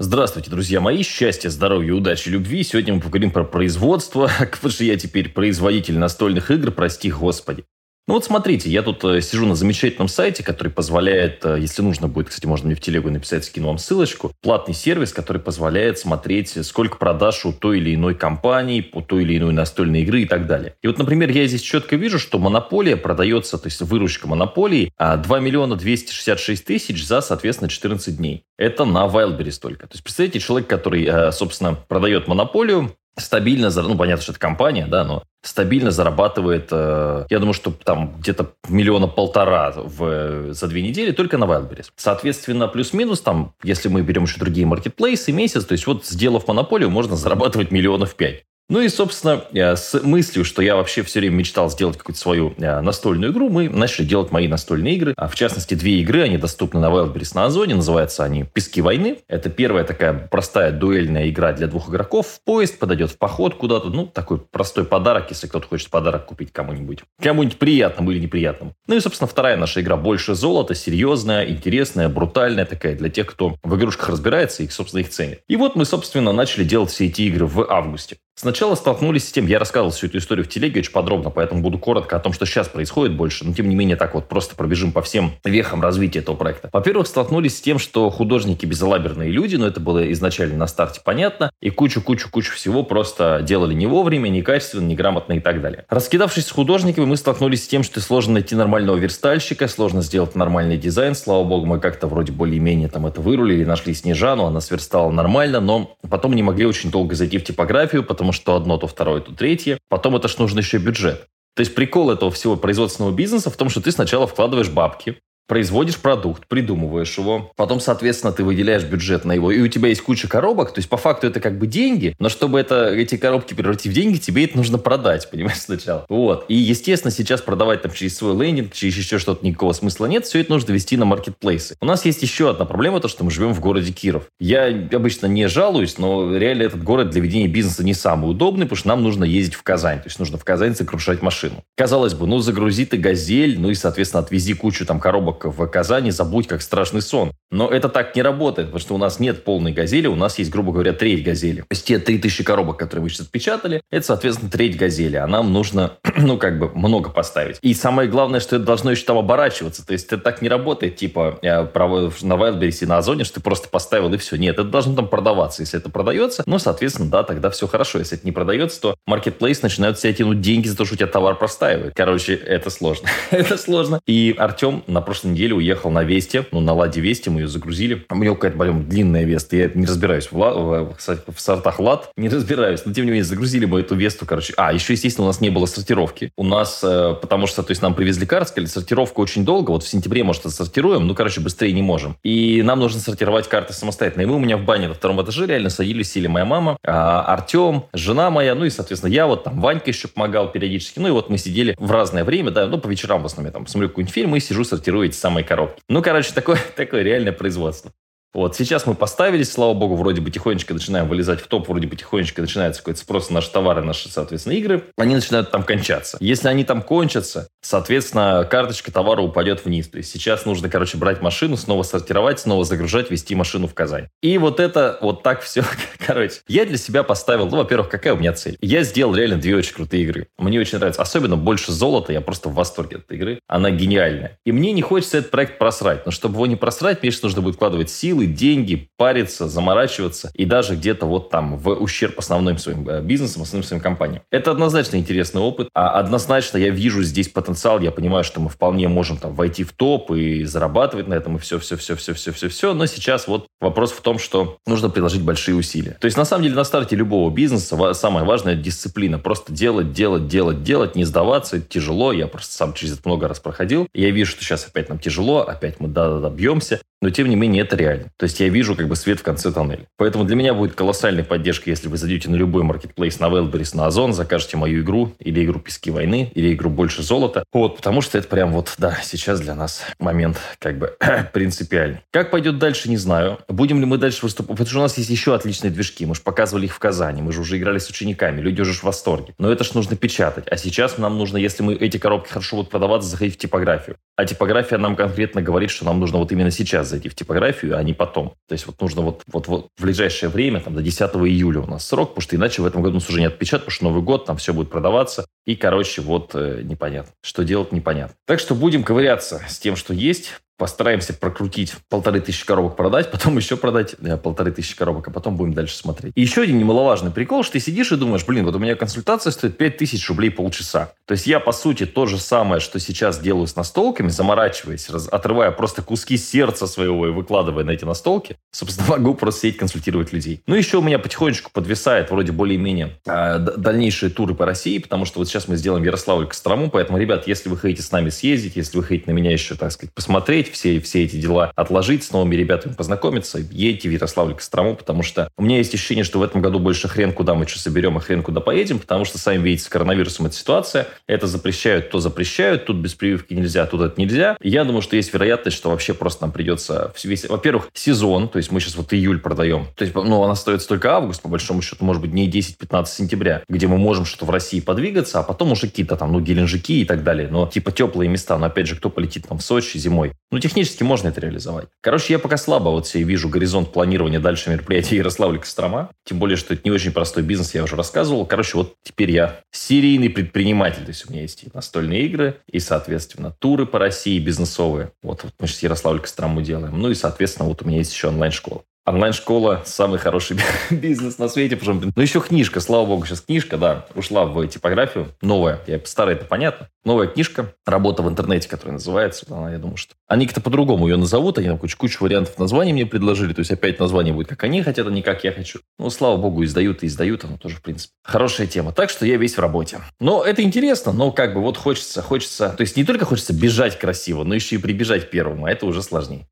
Здравствуйте, друзья мои. Счастья, здоровья, удачи, любви. Сегодня мы поговорим про производство. Потому что я теперь производитель настольных игр, прости господи. Ну вот смотрите, я тут э, сижу на замечательном сайте, который позволяет, э, если нужно будет, кстати, можно мне в телегу написать, скину вам ссылочку, платный сервис, который позволяет смотреть, сколько продаж у той или иной компании, по той или иной настольной игры и так далее. И вот, например, я здесь четко вижу, что монополия продается, то есть выручка монополии, 2 а миллиона 266 тысяч за, соответственно, 14 дней. Это на Wildberries только. То есть, представьте, человек, который, э, собственно, продает монополию, стабильно, ну, понятно, что это компания, да, но стабильно зарабатывает, э, я думаю, что там где-то миллиона полтора в, за две недели только на Wildberries. Соответственно, плюс-минус там, если мы берем еще другие маркетплейсы, месяц, то есть вот сделав монополию, можно зарабатывать миллионов пять. Ну и, собственно, э, с мыслью, что я вообще все время мечтал сделать какую-то свою э, настольную игру, мы начали делать мои настольные игры. А в частности, две игры, они доступны на Wildberries на Озоне. Называются они «Пески войны». Это первая такая простая дуэльная игра для двух игроков. В поезд подойдет в поход куда-то. Ну, такой простой подарок, если кто-то хочет подарок купить кому-нибудь. Кому-нибудь приятному или неприятному. Ну и, собственно, вторая наша игра «Больше золота». Серьезная, интересная, брутальная такая для тех, кто в игрушках разбирается и, собственно, их ценит. И вот мы, собственно, начали делать все эти игры в августе. Сначала столкнулись с тем, я рассказывал всю эту историю в телеге очень подробно, поэтому буду коротко о том, что сейчас происходит больше, но тем не менее так вот просто пробежим по всем вехам развития этого проекта. Во-первых, столкнулись с тем, что художники безалаберные люди, но это было изначально на старте понятно, и кучу-кучу-кучу всего просто делали не вовремя, некачественно, неграмотно и так далее. Раскидавшись с художниками, мы столкнулись с тем, что сложно найти нормального верстальщика, сложно сделать нормальный дизайн, слава богу, мы как-то вроде более-менее там это вырулили, нашли Снежану, она сверстала нормально, но потом не могли очень долго зайти в типографию, потому потому что то одно, то второе, то третье. Потом это ж нужно еще бюджет. То есть прикол этого всего производственного бизнеса в том, что ты сначала вкладываешь бабки, производишь продукт, придумываешь его, потом, соответственно, ты выделяешь бюджет на его, и у тебя есть куча коробок, то есть по факту это как бы деньги, но чтобы это, эти коробки превратить в деньги, тебе это нужно продать, понимаешь, сначала. Вот. И, естественно, сейчас продавать там через свой лендинг, через еще что-то никакого смысла нет, все это нужно вести на маркетплейсы. У нас есть еще одна проблема, то, что мы живем в городе Киров. Я обычно не жалуюсь, но реально этот город для ведения бизнеса не самый удобный, потому что нам нужно ездить в Казань, то есть нужно в Казань загружать машину. Казалось бы, ну загрузи ты газель, ну и, соответственно, отвези кучу там коробок коробок в Казани забудь как страшный сон. Но это так не работает, потому что у нас нет полной газели, у нас есть, грубо говоря, треть газели. То есть те 3000 коробок, которые мы сейчас отпечатали, это, соответственно, треть газели, а нам нужно, ну, как бы, много поставить. И самое главное, что это должно еще там оборачиваться. То есть это так не работает, типа, на Wildberries и на Озоне, что ты просто поставил и все. Нет, это должно там продаваться. Если это продается, ну, соответственно, да, тогда все хорошо. Если это не продается, то Marketplace начинают себе тянуть деньги за то, что у тебя товар простаивает. Короче, это сложно. это сложно. И Артем на прошлой прошлой неделе уехал на Весте, ну, на Ладе Весте, мы ее загрузили. У него какая-то, блин, длинная Веста. Я не разбираюсь в, в, в, в сортах Лад, не разбираюсь. Но, тем не менее, загрузили мы эту Весту, короче. А, еще, естественно, у нас не было сортировки. У нас, э, потому что, то есть, нам привезли карт, сказали, сортировка очень долго, вот в сентябре, может, сортируем, ну, короче, быстрее не можем. И нам нужно сортировать карты самостоятельно. И мы у меня в бане на втором этаже реально садились, сели моя мама, а, Артем, жена моя, ну, и, соответственно, я вот там, Ванька еще помогал периодически. Ну, и вот мы сидели в разное время, да, ну, по вечерам в основном я там смотрю какой-нибудь фильм и сижу, сортирую эти самые коробки. Ну, короче, такое, такое реальное производство. Вот, сейчас мы поставились, слава богу, вроде бы тихонечко начинаем вылезать в топ, вроде бы тихонечко начинается какой-то спрос на наши товары, наши, соответственно, игры. Они начинают там кончаться. Если они там кончатся, соответственно, карточка товара упадет вниз. То есть сейчас нужно, короче, брать машину, снова сортировать, снова загружать, вести машину в Казань. И вот это, вот так все, короче. Я для себя поставил, ну, во-первых, какая у меня цель? Я сделал реально две очень крутые игры. Мне очень нравится. Особенно больше золота, я просто в восторге от этой игры. Она гениальная. И мне не хочется этот проект просрать. Но чтобы его не просрать, мне нужно будет вкладывать силы, силы, деньги, париться, заморачиваться и даже где-то вот там в ущерб основным своим э, бизнесам, основным своим компаниям. Это однозначно интересный опыт. А однозначно я вижу здесь потенциал, я понимаю, что мы вполне можем там войти в топ и зарабатывать на этом и все, все, все, все, все, все, все. Но сейчас вот вопрос в том, что нужно приложить большие усилия. То есть на самом деле на старте любого бизнеса самое важное дисциплина. Просто делать, делать, делать, делать, не сдаваться. Это тяжело. Я просто сам через это много раз проходил. Я вижу, что сейчас опять нам тяжело, опять мы да-да-да бьемся но тем не менее это реально. То есть я вижу как бы свет в конце тоннеля. Поэтому для меня будет колоссальной поддержка, если вы зайдете на любой маркетплейс, на Wildberries, на Озон, закажете мою игру, или игру «Пески войны», или игру «Больше золота». Вот, потому что это прям вот, да, сейчас для нас момент как бы принципиальный. Как пойдет дальше, не знаю. Будем ли мы дальше выступать? Потому что у нас есть еще отличные движки. Мы же показывали их в Казани, мы же уже играли с учениками, люди уже в восторге. Но это же нужно печатать. А сейчас нам нужно, если мы эти коробки хорошо будут продаваться, заходить в типографию. А типография нам конкретно говорит, что нам нужно вот именно сейчас зайти в типографию, а не потом. То есть вот нужно вот, вот, вот в ближайшее время, там до 10 июля у нас срок, потому что иначе в этом году нас уже не отпечатают, потому что Новый год, там все будет продаваться. И, короче, вот э, непонятно. Что делать, непонятно. Так что будем ковыряться с тем, что есть. Постараемся прокрутить полторы тысячи коробок продать, потом еще продать э, полторы тысячи коробок, а потом будем дальше смотреть. И еще один немаловажный прикол, что ты сидишь и думаешь, блин, вот у меня консультация стоит 5 тысяч рублей полчаса. То есть я, по сути, то же самое, что сейчас делаю с настолками, заморачиваясь, раз, отрывая просто куски сердца своего и выкладывая на эти настолки, собственно, могу просто сидеть консультировать людей. Ну, еще у меня потихонечку подвисает вроде более-менее э, дальнейшие туры по России, потому что вот сейчас мы сделаем Ярославль Кострому, поэтому, ребят, если вы хотите с нами съездить, если вы хотите на меня еще, так сказать, посмотреть, все, все эти дела отложить, с новыми ребятами познакомиться, едьте в Ярославль Кострому, потому что у меня есть ощущение, что в этом году больше хрен куда мы что соберем, а хрен куда поедем, потому что, сами видите, с коронавирусом эта ситуация, это запрещают, то запрещают, тут без прививки нельзя, тут это нельзя. Я думаю, что есть вероятность, что вообще просто нам придется весь, во-первых, сезон, то есть мы сейчас вот июль продаем, то есть, ну, он остается только август, по большому счету, может быть, дней 10-15 сентября, где мы можем что-то в России подвигаться, а потом уже какие-то там, ну, Геленджики и так далее, но типа теплые места, но опять же, кто полетит там в Сочи зимой? Ну, технически можно это реализовать. Короче, я пока слабо вот себе вижу горизонт планирования дальше мероприятия Ярославля Кострома, тем более, что это не очень простой бизнес, я уже рассказывал. Короче, вот теперь я серийный предприниматель, то есть у меня есть и настольные игры, и, соответственно, туры по России бизнесовые. Вот, вот мы сейчас Ярославль Кострому делаем. Ну и, соответственно, вот у меня есть еще онлайн-школа. Онлайн-школа – самый хороший бизнес на свете. Что... Ну, еще книжка, слава богу, сейчас книжка, да, ушла в типографию. Новая. Я старая, это понятно. Новая книжка, работа в интернете, которая называется. Она, я думаю, что... Они как-то по-другому ее назовут. Они там кучу, кучу вариантов названий мне предложили. То есть, опять название будет, как они хотят, а не как я хочу. Ну, слава богу, издают и издают. Оно тоже, в принципе, хорошая тема. Так что я весь в работе. Но это интересно, но как бы вот хочется, хочется... То есть, не только хочется бежать красиво, но еще и прибежать первым, а это уже сложнее.